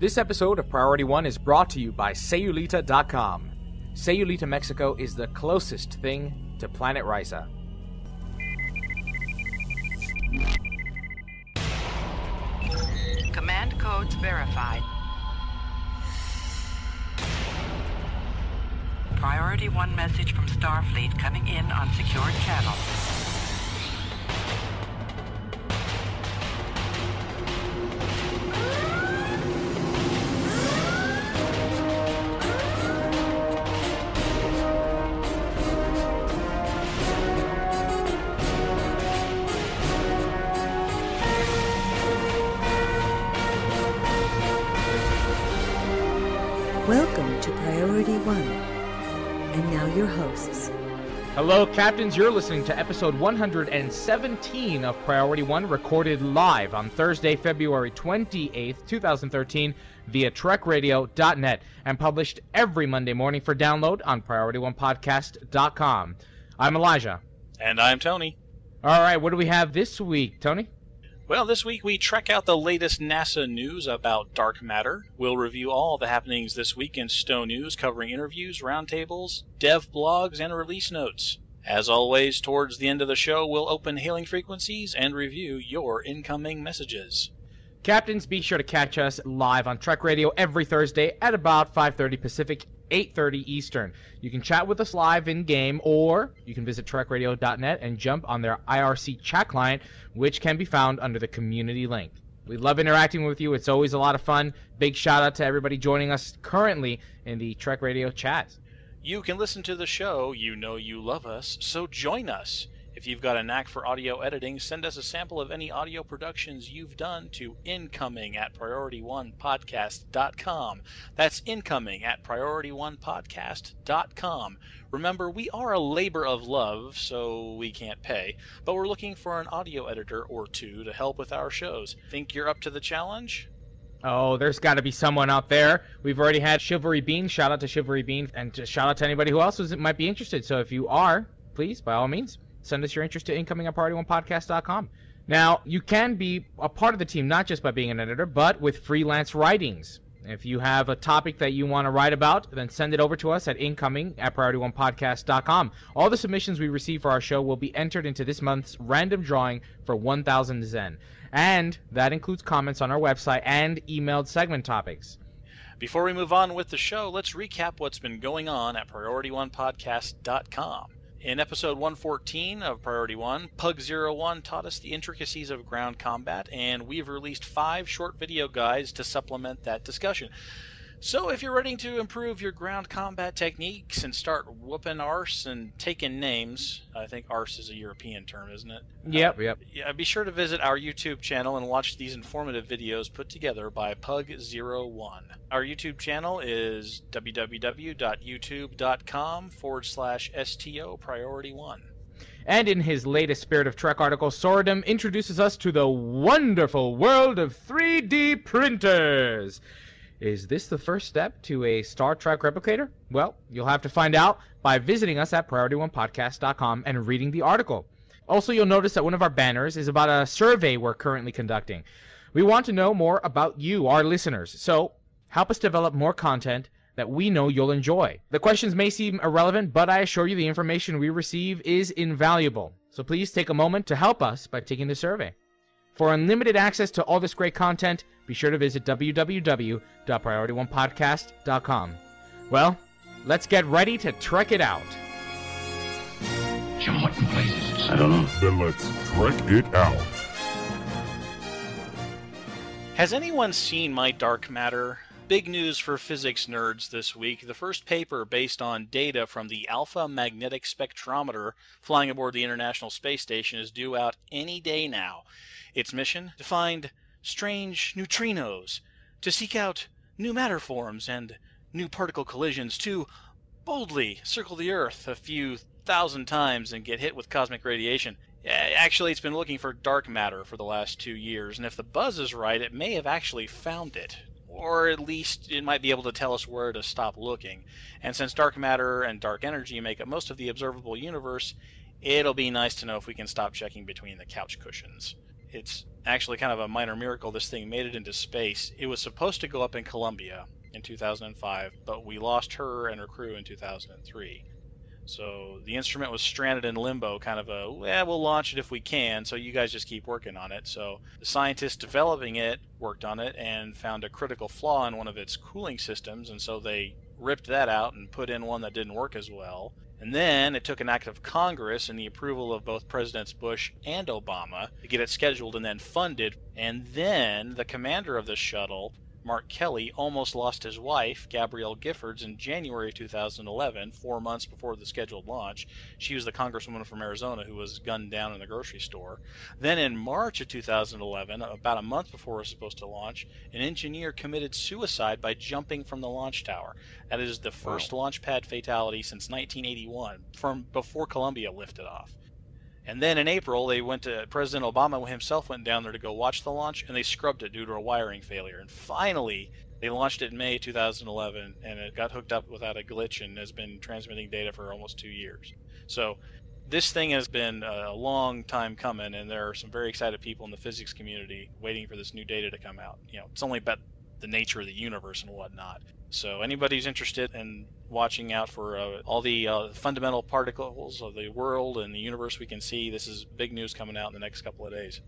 This episode of Priority One is brought to you by Sayulita.com. Sayulita, Mexico is the closest thing to planet Risa. Command codes verified. Priority 1 message from Starfleet coming in on secured channel. Hello, Captains. You're listening to episode 117 of Priority One, recorded live on Thursday, February 28th, 2013, via TrekRadio.net and published every Monday morning for download on PriorityOnePodcast.com. I'm Elijah. And I'm Tony. All right, what do we have this week, Tony? Well, this week we trek out the latest NASA news about dark matter. We'll review all the happenings this week in STO News, covering interviews, roundtables, dev blogs, and release notes. As always, towards the end of the show, we'll open hailing frequencies and review your incoming messages. Captains, be sure to catch us live on Trek Radio every Thursday at about 5:30 Pacific, 8:30 Eastern. You can chat with us live in game, or you can visit TrekRadio.net and jump on their IRC chat client, which can be found under the community link. We love interacting with you. It's always a lot of fun. Big shout out to everybody joining us currently in the Trek Radio chat. You can listen to the show, you know you love us, so join us. If you've got a knack for audio editing, send us a sample of any audio productions you've done to incoming at priorityonepodcast.com. That's incoming at priorityonepodcast.com. Remember, we are a labor of love, so we can't pay, but we're looking for an audio editor or two to help with our shows. Think you're up to the challenge? Oh, there's got to be someone out there. We've already had Chivalry Bean. Shout out to Chivalry Bean, and shout out to anybody who else might be interested. So if you are, please, by all means, send us your interest to incoming at PriorityOnePodcast.com. Now, you can be a part of the team not just by being an editor, but with freelance writings. If you have a topic that you want to write about, then send it over to us at incoming at PriorityOnePodcast.com. All the submissions we receive for our show will be entered into this month's random drawing for 1,000 Zen. And that includes comments on our website and emailed segment topics. Before we move on with the show, let's recap what's been going on at PriorityOnePodcast.com. In episode 114 of Priority One, Pug01 taught us the intricacies of ground combat, and we've released five short video guides to supplement that discussion. So, if you're ready to improve your ground combat techniques and start whooping arse and taking names, I think arse is a European term, isn't it? Yep, Uh, yep. yeah, be sure to visit our YouTube channel and watch these informative videos put together by Pug01. Our YouTube channel is www.youtube.com forward slash STO Priority 1. And in his latest Spirit of Trek article, Sordom introduces us to the wonderful world of 3D printers. Is this the first step to a Star Trek replicator? Well, you'll have to find out by visiting us at PriorityOnePodcast.com and reading the article. Also, you'll notice that one of our banners is about a survey we're currently conducting. We want to know more about you, our listeners, so help us develop more content that we know you'll enjoy. The questions may seem irrelevant, but I assure you the information we receive is invaluable. So please take a moment to help us by taking the survey. For unlimited access to all this great content, be sure to visit www.priorityonepodcast.com. Well, let's get ready to trek it out. Jim, what in places? I don't know. Then let's trek it out. Has anyone seen My Dark Matter? Big news for physics nerds this week. The first paper based on data from the Alpha Magnetic Spectrometer flying aboard the International Space Station is due out any day now. Its mission? To find strange neutrinos, to seek out new matter forms and new particle collisions, to boldly circle the Earth a few thousand times and get hit with cosmic radiation. Actually, it's been looking for dark matter for the last two years, and if the buzz is right, it may have actually found it. Or at least it might be able to tell us where to stop looking. And since dark matter and dark energy make up most of the observable universe, it'll be nice to know if we can stop checking between the couch cushions. It's actually kind of a minor miracle this thing made it into space. It was supposed to go up in Columbia in 2005, but we lost her and her crew in 2003. So the instrument was stranded in limbo, kind of a, well, we'll launch it if we can, so you guys just keep working on it. So the scientists developing it worked on it and found a critical flaw in one of its cooling systems, and so they ripped that out and put in one that didn't work as well. And then it took an act of Congress and the approval of both Presidents Bush and Obama to get it scheduled and then funded. And then the commander of the shuttle Mark Kelly almost lost his wife, Gabrielle Giffords, in January 2011, four months before the scheduled launch. She was the congresswoman from Arizona who was gunned down in the grocery store. Then in March of 2011, about a month before it was supposed to launch, an engineer committed suicide by jumping from the launch tower. That is the first wow. launch pad fatality since 1981, from before Columbia lifted off. And then in April, they went to President Obama himself went down there to go watch the launch, and they scrubbed it due to a wiring failure. And finally, they launched it in May 2011, and it got hooked up without a glitch and has been transmitting data for almost two years. So this thing has been a long time coming, and there are some very excited people in the physics community waiting for this new data to come out. You know, it's only about the nature of the universe and whatnot. So anybody who's interested in watching out for uh, all the uh, fundamental particles of the world and the universe we can see, this is big news coming out in the next couple of days.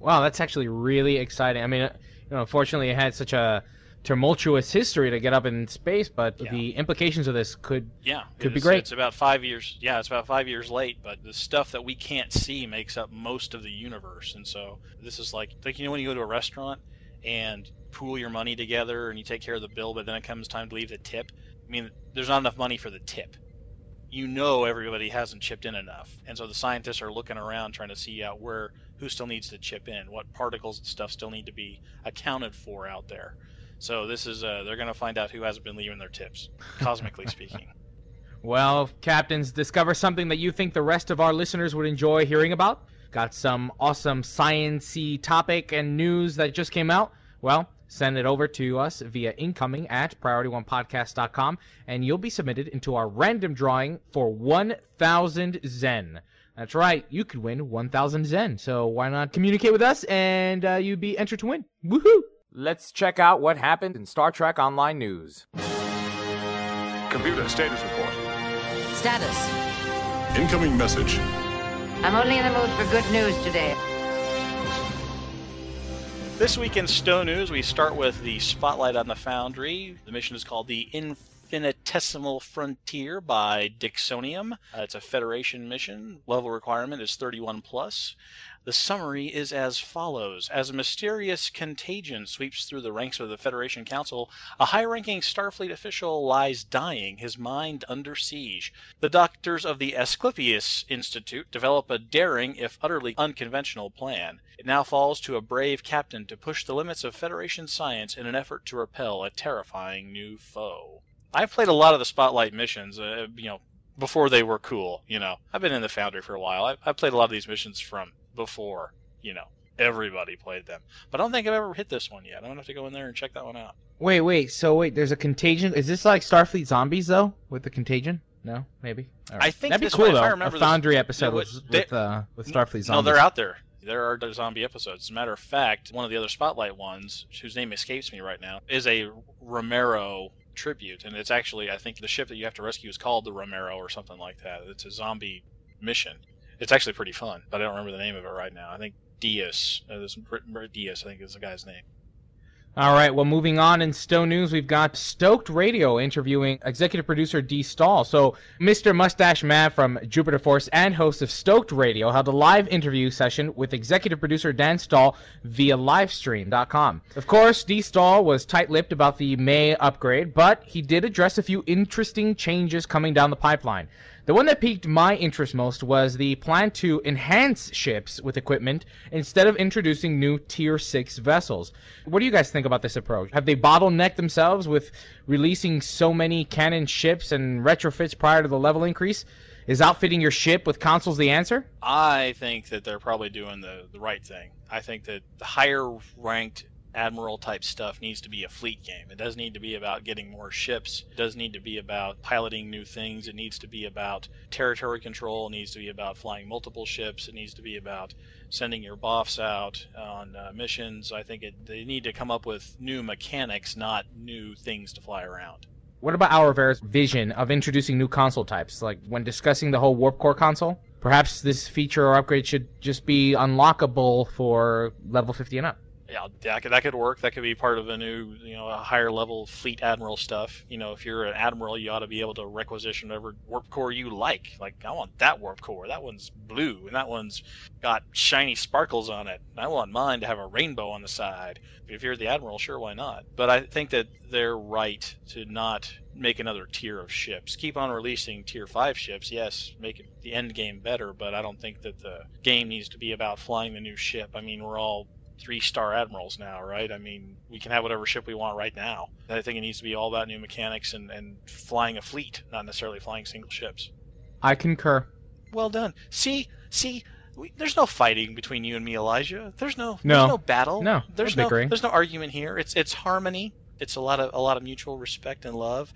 Wow, that's actually really exciting. I mean, uh, you know, unfortunately, it had such a tumultuous history to get up in space, but yeah. the implications of this could yeah could be great. It's about five years. Yeah, it's about five years late, but the stuff that we can't see makes up most of the universe, and so this is like like you know when you go to a restaurant and pool your money together and you take care of the bill, but then it comes time to leave the tip. I mean, there's not enough money for the tip. You know everybody hasn't chipped in enough, and so the scientists are looking around trying to see out where who still needs to chip in, what particles and stuff still need to be accounted for out there. So this is uh, they're going to find out who hasn't been leaving their tips, cosmically speaking. Well, captains, discover something that you think the rest of our listeners would enjoy hearing about. Got some awesome sciency topic and news that just came out. Well, send it over to us via incoming at priorityonepodcast.com and you'll be submitted into our random drawing for 1000 zen. That's right you could win 1000 zen so why not communicate with us and uh, you'd be entered to win. Woohoo! Let's check out what happened in star trek online news. Computer status report. Status. Incoming message i'm only in the mood for good news today this week in STO News, we start with the Spotlight on the Foundry. The mission is called the Infinitesimal Frontier by Dixonium. Uh, it's a Federation mission. Level requirement is 31 plus. The summary is as follows As a mysterious contagion sweeps through the ranks of the Federation Council, a high ranking Starfleet official lies dying, his mind under siege. The doctors of the Asclepius Institute develop a daring, if utterly unconventional, plan. It now falls to a brave captain to push the limits of Federation science in an effort to repel a terrifying new foe. I've played a lot of the Spotlight missions, uh, you know, before they were cool. You know, I've been in the Foundry for a while. I've, I've played a lot of these missions from before, you know, everybody played them. But I don't think I've ever hit this one yet. I'm gonna have to go in there and check that one out. Wait, wait. So wait, there's a contagion. Is this like Starfleet Zombies though, with the contagion? No, maybe. Right. I think that'd be cool way, though. I remember a Foundry this, episode no, with, they, with, uh, with Starfleet Zombies. No, they're out there. There are zombie episodes. As a matter of fact, one of the other Spotlight ones, whose name escapes me right now, is a Romero tribute, and it's actually I think the ship that you have to rescue is called the Romero or something like that. It's a zombie mission. It's actually pretty fun, but I don't remember the name of it right now. I think Diaz. Uh, this Diaz, I think is the guy's name. All right. Well, moving on in STO News, we've got Stoked Radio interviewing executive producer D. Stahl. So, Mr. Mustache Man from Jupiter Force and host of Stoked Radio held a live interview session with executive producer Dan Stahl via livestream.com. Of course, D. Stahl was tight-lipped about the May upgrade, but he did address a few interesting changes coming down the pipeline. The one that piqued my interest most was the plan to enhance ships with equipment instead of introducing new Tier 6 vessels. What do you guys think about this approach? Have they bottlenecked themselves with releasing so many cannon ships and retrofits prior to the level increase? Is outfitting your ship with consoles the answer? I think that they're probably doing the, the right thing. I think that the higher ranked admiral type stuff needs to be a fleet game. It does need to be about getting more ships. It does need to be about piloting new things. It needs to be about territory control. It needs to be about flying multiple ships. It needs to be about sending your boffs out on uh, missions. I think it, they need to come up with new mechanics, not new things to fly around. What about Aurvera's vision of introducing new console types? Like when discussing the whole Warp Core console, perhaps this feature or upgrade should just be unlockable for level 50 and up. Yeah, that could, that could work. That could be part of a new, you know, a higher level fleet admiral stuff. You know, if you're an admiral, you ought to be able to requisition whatever warp core you like. Like, I want that warp core. That one's blue, and that one's got shiny sparkles on it. I want mine to have a rainbow on the side. If you're the admiral, sure, why not? But I think that they're right to not make another tier of ships. Keep on releasing tier 5 ships, yes, make it the end game better, but I don't think that the game needs to be about flying the new ship. I mean, we're all three star admirals now, right? I mean, we can have whatever ship we want right now. I think it needs to be all about new mechanics and, and flying a fleet, not necessarily flying single ships. I concur. Well done. See, see, we, there's no fighting between you and me, Elijah. There's no, No. there's no battle. No, there's no bickering. there's no argument here. It's it's harmony. It's a lot of a lot of mutual respect and love.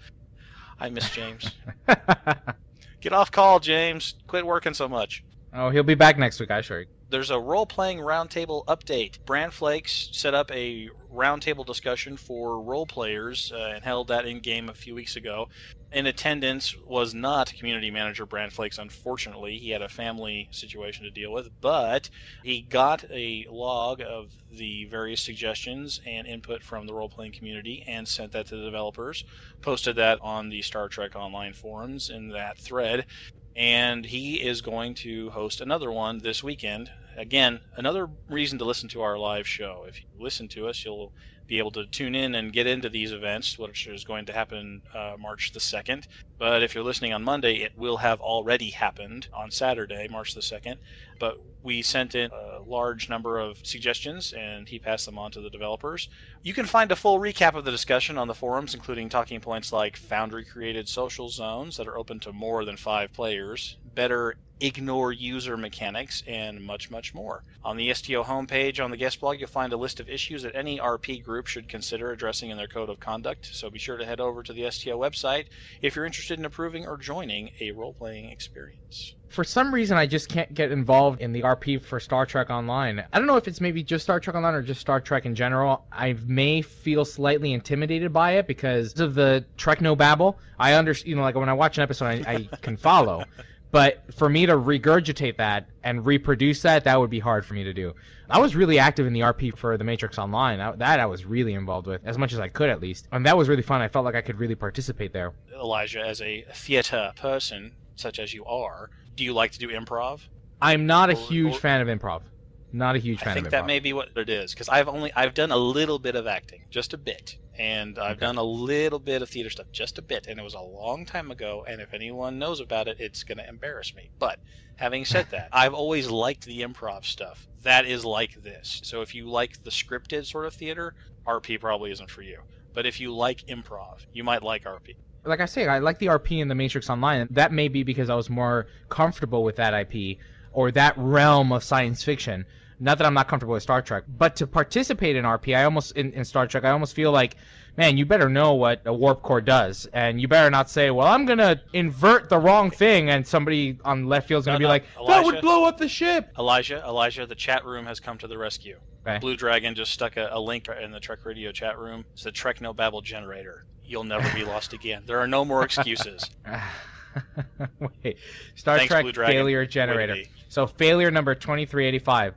I miss James. Get off call, James. Quit working so much. oh, he'll be back next week, I assure you. There's a role playing roundtable update. BranFlakes set up a roundtable discussion for role players uh, and held that in game a few weeks ago. In attendance was not community manager BranFlakes, unfortunately. He had a family situation to deal with, but he got a log of the various suggestions and input from the role playing community and sent that to the developers. Posted that on the Star Trek Online forums in that thread and he is going to host another one this weekend. Again, another reason to listen to our live show. If you listen to us, you'll be able to tune in and get into these events, which is going to happen uh, March the 2nd. But if you're listening on Monday, it will have already happened on Saturday, March the 2nd. But we sent in a large number of suggestions, and he passed them on to the developers. You can find a full recap of the discussion on the forums, including talking points like Foundry created social zones that are open to more than five players, better ignore user mechanics, and much, much more. On the STO homepage on the guest blog, you'll find a list of issues that any RP group should consider addressing in their code of conduct, so be sure to head over to the STO website if you're interested in approving or joining a role playing experience. For some reason, I just can't get involved in the RP for Star Trek Online. I don't know if it's maybe just Star Trek Online or just Star Trek in general. I may feel slightly intimidated by it because of the Trek no babble. I understand, you know, like when I watch an episode, I, I can follow. But for me to regurgitate that and reproduce that, that would be hard for me to do. I was really active in the RP for the Matrix Online. I, that I was really involved with, as much as I could at least. And that was really fun. I felt like I could really participate there. Elijah, as a theater person, such as you are, do you like to do improv? I'm not a Or- huge or- fan of improv. Not a huge fan I think of improv. that may be what it is because I've only I've done a little bit of acting, just a bit, and I've Okay. done a little bit of theater stuff, just a bit, and it was a long time ago. And if anyone knows about it, it's going to embarrass me. But having said that, I've always liked the improv stuff. That is like this. So if you like the scripted sort of theater, RP probably isn't for you. But if you like improv, you might like RP. Like I say, I like the RP in the Matrix Online. That may be because I was more comfortable with that IP or that realm of science fiction. Not that I'm not comfortable with Star Trek, but to participate in RP, I almost in, in Star Trek, I almost feel like, man, you better know what a warp core does, and you better not say, well, I'm gonna invert the wrong thing, and somebody on left field's gonna No, be no, like, that would blow up the ship. Elijah, Elijah, the chat room has come to the rescue. Okay. Blue Dragon just stuck a, a link in the Trek Radio chat room. It's the Trek No Babble generator. You'll never be lost again. There are no more excuses. Ah, wait, Star Thanks, Trek Blue failure generator. So failure number 2385.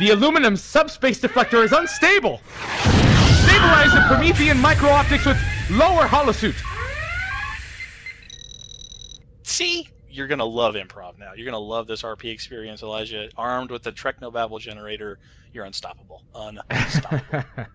The aluminum subspace deflector is unstable. Stabilize the Promethean micro-optics with lower holosuit. See? You're going to love improv now. You're going to love this RP experience, Elijah. Armed with the Trek No Babble generator, you're unstoppable. Unstoppable.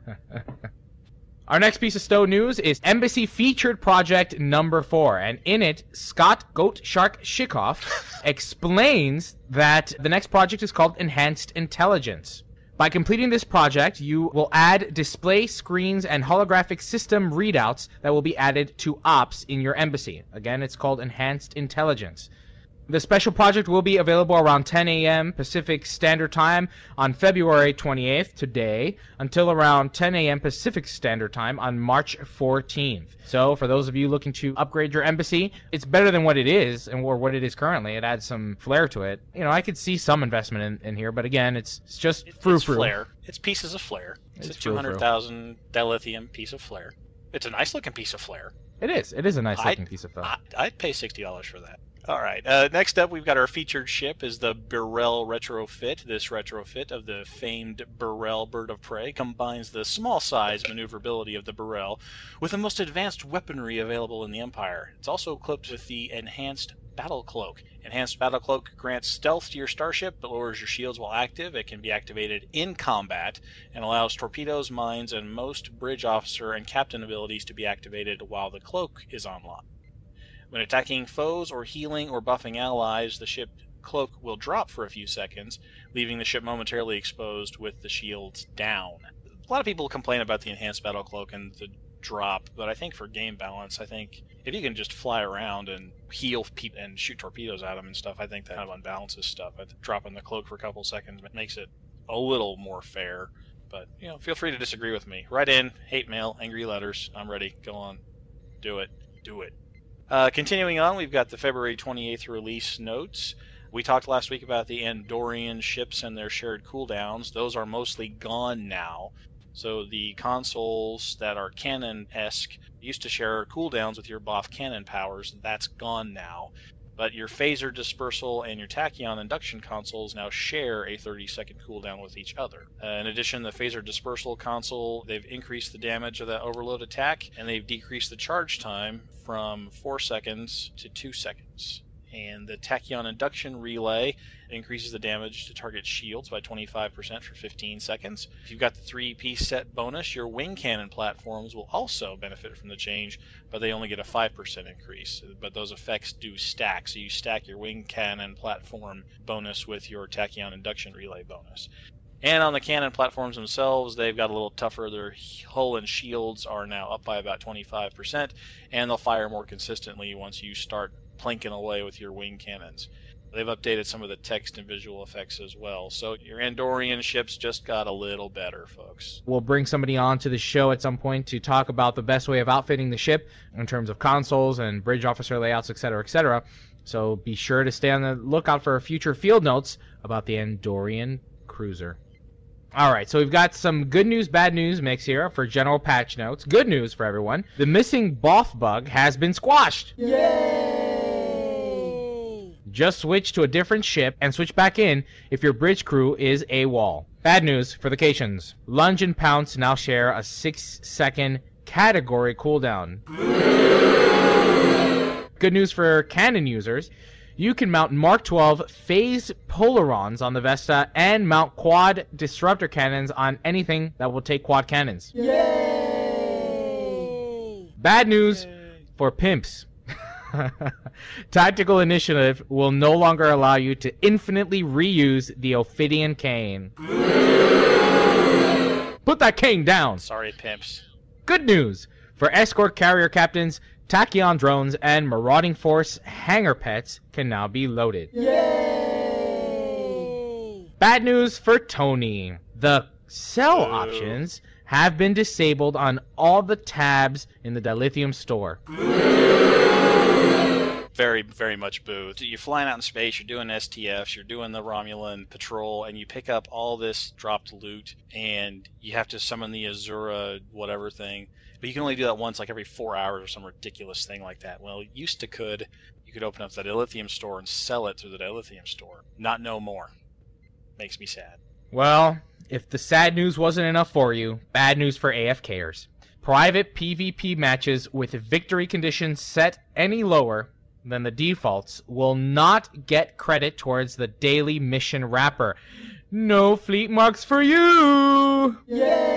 Our next piece of STO news is Embassy featured project number four, and in it, Scott Goat Shark Shicoff explains that the next project is called Enhanced Intelligence. By completing this project, you will add display screens and holographic system readouts that will be added to ops in your embassy. Again, it's called Enhanced Intelligence. The special project will be available around 10 a.m. Pacific Standard Time on February 28th, today, until around 10 a.m. Pacific Standard Time on March 14th. So, for those of you looking to upgrade your embassy, it's better than what it is and or what it is currently. It adds some flair to it. You know, I could see some investment in, in here, but again, it's, it's just frou it's frou. flare. It's pieces of flair. It's, It's a 200,000 dilithium piece of flair. It's a nice looking piece of flair. It is. It is a nice looking piece of flair. I, I'd pay sixty dollars for that. All right. Uh, next up, we've got our featured ship is the B'rel retrofit. This retrofit of the famed B'rel bird of prey combines the small size maneuverability of the B'rel with the most advanced weaponry available in the Empire. It's also equipped with the enhanced battle cloak. Enhanced battle cloak grants stealth to your starship, but lowers your shields while active. It can be activated in combat and allows torpedoes, mines, and most bridge officer and captain abilities to be activated while the cloak is online. When attacking foes or healing or buffing allies, the ship cloak will drop for a few seconds, leaving the ship momentarily exposed with the shields down. A lot of people complain about the enhanced battle cloak and the drop, but I think for game balance, I think if you can just fly around and heal people and shoot torpedoes at them and stuff, I think that kind of unbalances stuff. Dropping the cloak for a couple seconds makes it a little more fair. But you know, feel free to disagree with me. Write in hate mail, angry letters. I'm ready. Go on, do it, do it. Uh, continuing on, we've got the February 28th release notes. We talked last week about the Andorian ships and their shared cooldowns. Those are mostly gone now. So the consoles that are cannon-esque used to share cooldowns with your Boff cannon powers. That's gone now. But your phaser dispersal and your tachyon induction consoles now share a 30 second cooldown with each other. Uh, in addition, the phaser dispersal console, they've increased the damage of that overload attack and they've decreased the charge time from 4 seconds to 2 seconds. And the tachyon induction relay increases the damage to target shields by 25% for 15 seconds. If you've got the three piece set bonus, your wing cannon platforms will also benefit from the change, but they only get a 5% increase. But those effects do stack, so you stack your wing cannon platform bonus with your tachyon induction relay bonus. And on the cannon platforms themselves, they've got a little tougher. Their hull and shields are now up by about 25%, and they'll fire more consistently once you start planking away with your wing cannons. They've updated some of the text and visual effects as well. So your Andorian ships just got a little better, folks. We'll bring somebody on to the show at some point to talk about the best way of outfitting the ship in terms of consoles and bridge officer layouts, etc., etc. So be sure to stay on the lookout for future field notes about the Andorian cruiser. All right, so we've got some good news, bad news mix here for general patch notes. Good news for everyone: the missing Boff bug has been squashed. Just switch to a different ship and switch back in if your bridge crew is AWOL. Bad news for the Caitians. Lunge and Pounce now share a 6 second category cooldown. Good news for cannon users. You can mount Mark 12 phase polarons on the Vesta and mount quad disruptor cannons on anything that will take quad cannons. Yay! Bad news for pimps. Tactical Initiative will no longer allow you to infinitely reuse the Ophidian cane. Put that cane down. Sorry, pimps. Good news for escort carrier captains, tachyon drones, and marauding force hangar pets can now be loaded. Yay! Bad news for Tony. The sell options have been disabled on all the tabs in the Dilithium store. Very, very much boo. You're flying out in space, you're doing STFs, you're doing the Romulan patrol, and you pick up all this dropped loot, and you have to summon the Azura whatever thing. But you can only do that once, like every four hours or some ridiculous thing like that. Well, used to could. You could open up the Dilithium store and sell it through the Dilithium store. Not no more. Makes me sad. Well, if the sad news wasn't enough for you, bad news for AFKers. Private PvP matches with victory conditions set any lower than the defaults will not get credit towards the daily mission wrapper. No fleet marks for you! Yay!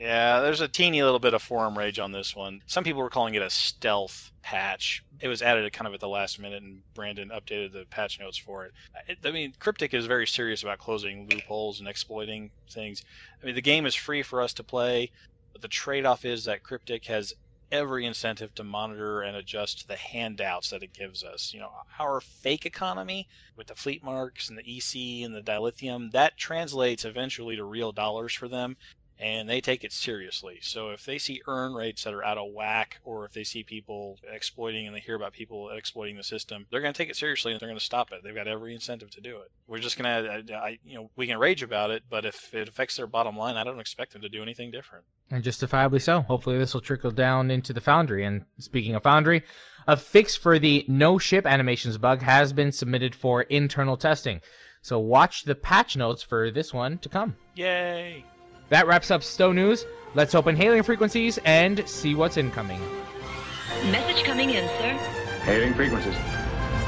Yeah, there's a teeny little bit of forum rage on this one. Some people were calling it a stealth patch. It was added kind of at the last minute, and Brandon updated the patch notes for it. I- I mean, Cryptic is very serious about closing loopholes and exploiting things. I mean, the game is free for us to play, but the trade off is that Cryptic has every incentive to monitor and adjust the handouts that it gives us. You know, our fake economy with the fleet marks and the EC and the dilithium, that translates eventually to real dollars for them and they take it seriously. So if they see earn rates that are out of whack, or if they see people exploiting and they hear about people exploiting the system, they're going to take it seriously and they're going to stop it. They've got every incentive to do it. We're just going to, uh, uh, I, you know, we can rage about it, but if it affects their bottom line, I don't expect them to do anything different. And justifiably so. Hopefully, this will trickle down into the Foundry. And speaking of Foundry, a fix for the no ship animations bug has been submitted for internal testing. So watch the patch notes for this one to come. Yay! That wraps up STO News. Let's open hailing frequencies and see what's incoming. Message coming in, sir. Hailing frequencies.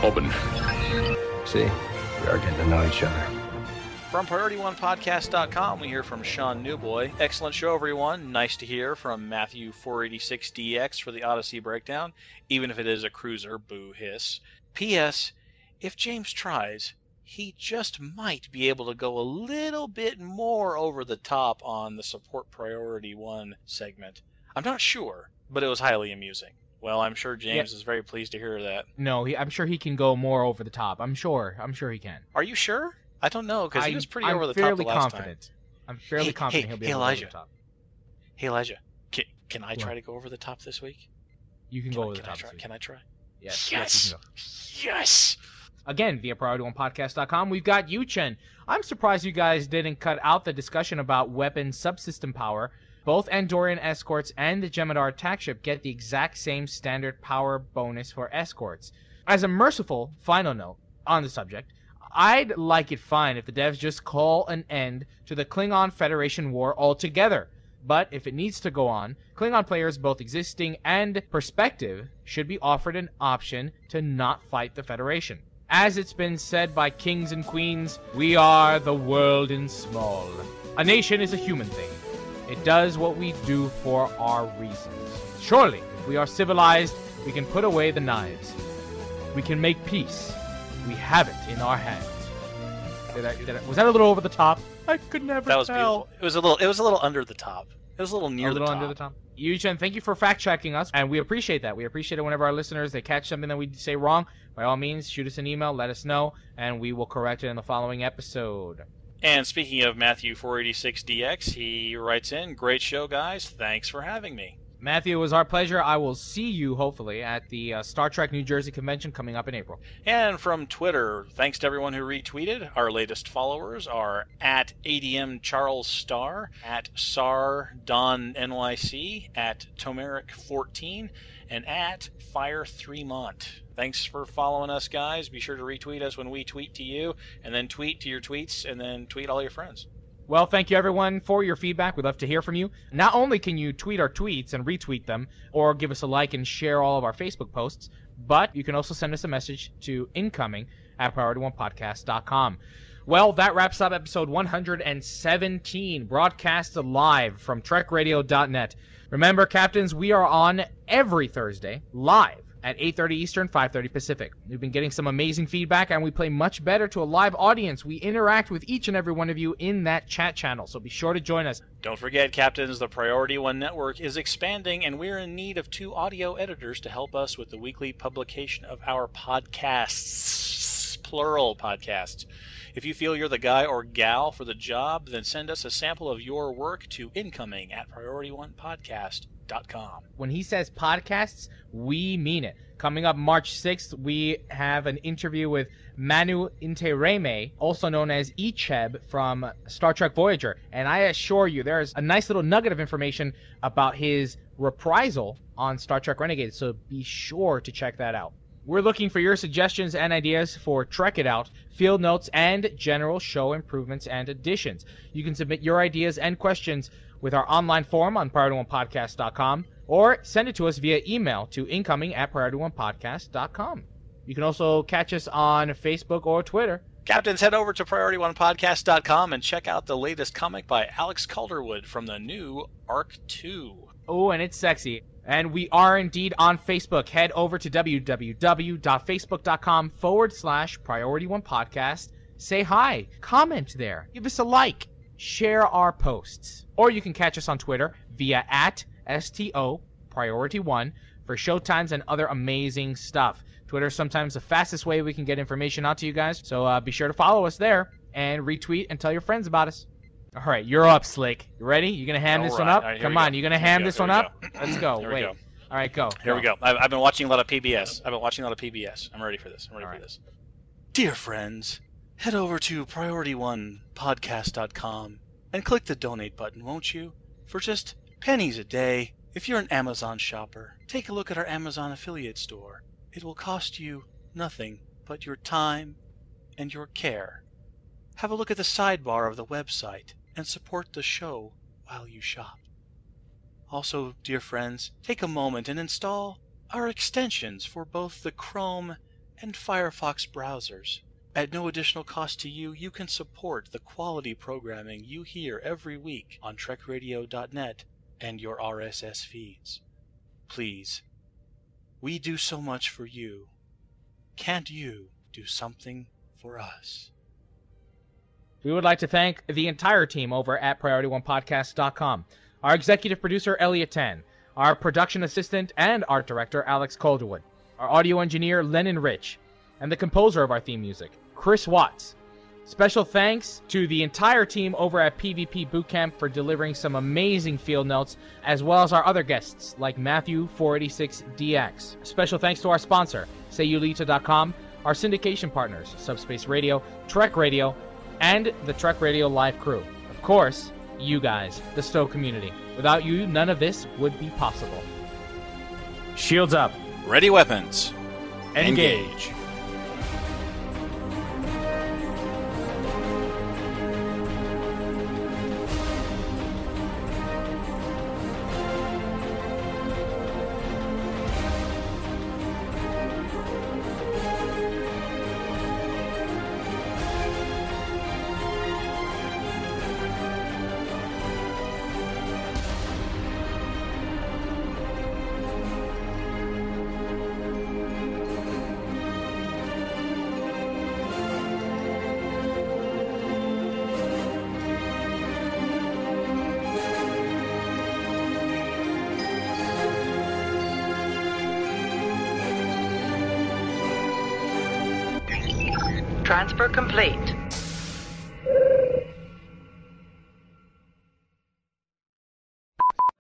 Open. See, we are getting to know each other. From PriorityOnePodcast.com, we hear from Sean Newboy. Excellent show, everyone. Nice to hear from Matthew 486DX for the Odyssey breakdown, even if it is a cruiser. Boo hiss. P.S. If James tries, he just might be able to go a little bit more over the top on the support priority one segment. I'm not sure, but it was highly amusing. Well, I'm sure James Yeah. is very pleased to hear that. No, he, I'm sure he can go more over the top. I'm sure. I'm sure he can. Are you sure? I don't know because he was pretty I'm over the top the last confident. I'm fairly Hey, confident hey, he'll be hey, able to over Elijah. the top. time. Hey Elijah, can, can I What? try to go over the top this week? You can Can, go I, over the can I top. try? this week. Can I try? Yes. Yes. Yes. you can go. Yes. Again, via PriorityOnePodcast.com, we've got Yuchen. I'm surprised you guys didn't cut out the discussion about weapon subsystem power. Both Andorian escorts and the Jem'Hadar attack ship get the exact same standard power bonus for escorts. As a merciful final note on the subject, I'd like it fine if the devs just call an end to the Klingon Federation war altogether. But if it needs to go on, Klingon players, both existing and prospective, should be offered an option to not fight the Federation. As it's been said by kings and queens, we are the world in small. A nation is a human thing. It does what we do for our reasons. Surely, if we are civilized, we can put away the knives. We can make peace. We have it in our hands. Did I, did I- was that a little over the top? I could never That was tell. beautiful. It was a little. It was a little under the top. It was a little near a little the top. under the top. Yuchen, thank you for fact checking us, and we appreciate that. We appreciate it whenever our listeners they catch something that we say wrong. By all means, shoot us an email, let us know, and we will correct it in the following episode. And speaking of Matthew 486DX, he writes in, "Great show, guys. Thanks for having me." Matthew, it was our pleasure. I will see you hopefully at the uh, Star Trek New Jersey convention coming up in April. And from Twitter, thanks to everyone who retweeted. Our latest followers are at ADM Charles Star, at Sar Don NYC, at Tomeric14, and at Fire Threemont. Thanks for following us, guys. Be sure to retweet us when we tweet to you, and then tweet to your tweets, and then tweet all your friends. Well, thank you everyone for your feedback. We'd love to hear from you. Not only can you tweet our tweets and retweet them, or give us a like and share all of our Facebook posts, but you can also send us a message to incoming at priorityonepodcast.com. Well, that wraps up episode 117, broadcast live from trekradio.net. Remember, captains, we are on every Thursday, live at 8.30 Eastern, 5.30 Pacific. We've been getting some amazing feedback, and we play much better to a live audience. We interact with each and every one of you in that chat channel, so be sure to join us. Don't forget, Captains, the Priority One Network is expanding, and we're in need of two audio editors to help us with the weekly publication of our podcasts, plural podcasts. If you feel you're the guy or gal for the job, then send us a sample of your work to incoming at priorityonepodcast.com. When he says podcasts, we mean it. Coming up March 6th, we have an interview with Manu Intiraymi, also known as Icheb from Star Trek Voyager. And I assure you, there's a nice little nugget of information about his reprisal on Star Trek Renegade, so be sure to check that out. We're looking for your suggestions and ideas for Trek It Out, field notes, and general show improvements and additions. You can submit your ideas and questions with our online form on PriorityOnePodcast.com or send it to us via email to incoming at PriorityOnePodcast.com. You can also catch us on Facebook or Twitter. Captains, head over to PriorityOnePodcast.com and check out the latest comic by Alex Calderwood from the new Arc 2. Oh, and it's sexy. And we are indeed on Facebook. Head over to www.facebook.com forward slash priority one podcast. Say hi, comment there, give us a like, share our posts. Or you can catch us on Twitter via at STO Priority One for showtimes and other amazing stuff. Twitter is sometimes the fastest way we can get information out to you guys, so uh, be sure to follow us there and retweet and tell your friends about us. All right, you're up, Slick. You ready? You're gonna ham All this one up? Right, Come on, go. you gonna ham go. this Here one up? go. Let's go. Wait. go. All right, go. Here we go. I've, I've been watching a lot of PBS. I've been watching a lot of PBS. I'm ready for this. I'm ready All for right. this. Dear friends, head over to PriorityOnePodcast.com and click the donate button, won't you? For just pennies a day, if you're an Amazon shopper, take a look at our Amazon affiliate store. It will cost you nothing but your time and your care. Have a look at the sidebar of the website and support the show while you shop. Also, dear friends, take a moment and install our extensions for both the Chrome and Firefox browsers. At no additional cost to you, you can support the quality programming you hear every week on TrekRadio.net and your RSS feeds. Please, we do so much for you. Can't you do something for us? We would like to thank the entire team over at PriorityOnePodcast.com. Our executive producer, Elliot Tan. Our production assistant and art director, Alex Calderwood. Our audio engineer, Lennon Rich. And the composer of our theme music, Chris Watts. Special thanks to the entire team over at PvP Bootcamp for delivering some amazing field notes, as well as our other guests like Matthew486DX. Special thanks to our sponsor, Sayulita.com, our syndication partners, Subspace Radio, Trek Radio, and the Trek Radio Live crew. Of course, you guys, the STO community. Without you, none of this would be possible. Shields up. Ready weapons. Engage. Transfer complete.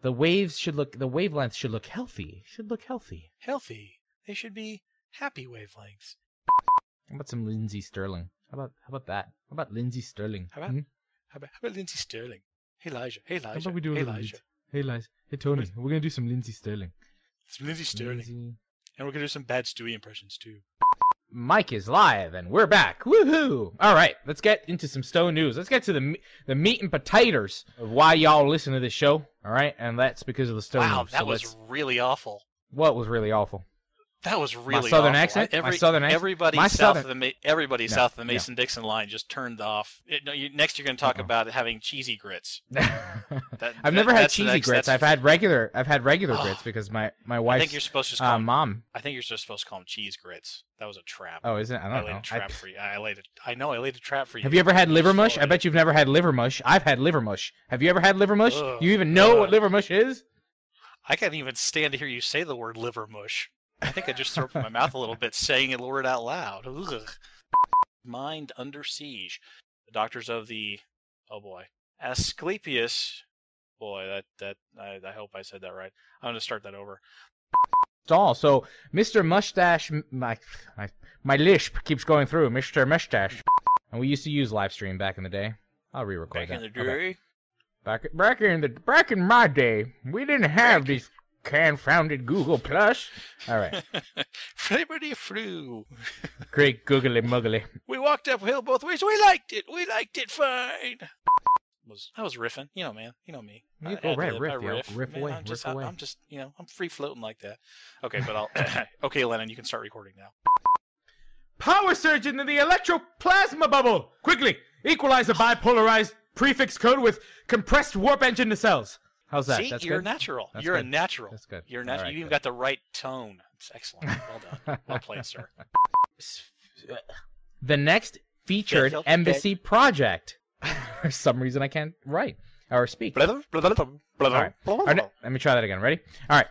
The waves should look, the wavelength should look healthy. Should look healthy. Healthy. They should be happy wavelengths. How about some Lindsey Stirling? How about, how about that? How about Lindsey Stirling? How about- Hmm? How about, how about Lindsey Stirling? Hey Elijah. Hey Elijah. How about we do a hey little Elijah. Hey, Liz. Hey, Tony. We're gonna do some Lindsey Stirling. It's Lindsey Stirling. Lindsey- And we're gonna do some bad Stewie impressions too. Mike is live, and we're back. Woohoo! All right, let's get into some Stone news. Let's get to the the meat and potatoes of why y'all listen to this show. All right, and that's because of the Stone wow, news. that So was let's- really awful. what was really awful. That was really my southern awful. accent? I- My southern accent? Everybody My south southern- of the everybody No, south of the. Mason Dixon line just turned off. It, no, you, next, you're going to talk Uh-uh. about having cheesy grits. That- I've never had cheesy next- grits. I've had regular. I've had regular Oh. grits because my my wife. I think you're supposed to just call uh, them, mom. I think you're just supposed to call them cheese grits. That was a trap. Oh, isn't it? I I don't laid know. a trap I- for you. I laid it. I know. I laid a trap for you. have you ever had liver mush? I bet you've never had liver mush. I've had liver mush. Have you ever had liver mush? Ugh, you even know what liver mush is? I can't even stand to hear you say the word liver mush. I think I just threw up in my mouth a little bit saying it word out loud. Ugh. Mind under siege. The doctors of the oh boy Asclepius. Boy, that that I, I hope I said that right. I'm gonna start that over. Stall. So Mr. Mustache, my my my lisp keeps going through. Mr. Mustache, and we used to use live stream back in the day. I'll re-record Back in that. the Okay. day, Back back in the back in my day, we didn't have these confounded Google Plus. All right, Flippity flew. great googly muggly. We walked uphill both ways. We liked it. We liked it fine. Was I was riffing, you know, man, you know me. You I ad-lib, right, riff, I yo. riff, Riff man, away, I'm just, riff I'm- away. I'm just, you know, I'm free floating like that. Okay, but I'll. okay, Lennon, you can start recording now. Power surge into the electroplasma bubble! Quickly, equalize the bipolarized prefix code with compressed warp engine to cells. How's that? See, That's you're good. natural. That's you're a natural. That's good. You're All natural. right, you even good. got the right tone. It's excellent. Well done. well played, sir. The next featured Sheffield, embassy project. For some reason, I can't write or speak. All right. All right, let me try that again. Ready? All right.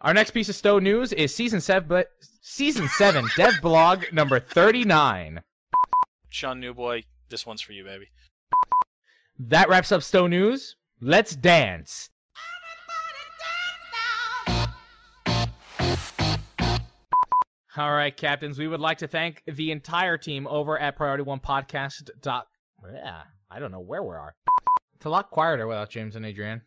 Our next piece of STO news is season seven, but season seven dev blog number thirty-nine. Sean Newboy, this one's for you, baby. That wraps up STO news. Let's dance. All right, captains. We would like to thank the entire team over at Priority One Podcast. Dot, yeah, I don't know where we are. It's a lot quieter without James and Adrian.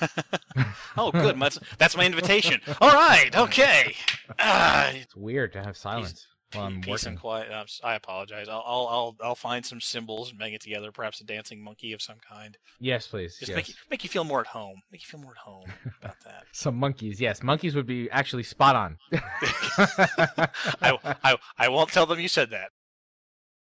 oh, good. That's, that's my invitation. All right. Okay. Ah, It's weird to have silence while I'm peace and quiet. I'm I apologize. I'll, I'll I'll I'll find some cymbals and bang it together. Perhaps a dancing monkey of some kind. Yes, please. Just yes. make you, make you feel more at home. Make you feel more at home about that. Some monkeys. Yes, monkeys would be actually spot on. I, I I won't tell them you said that.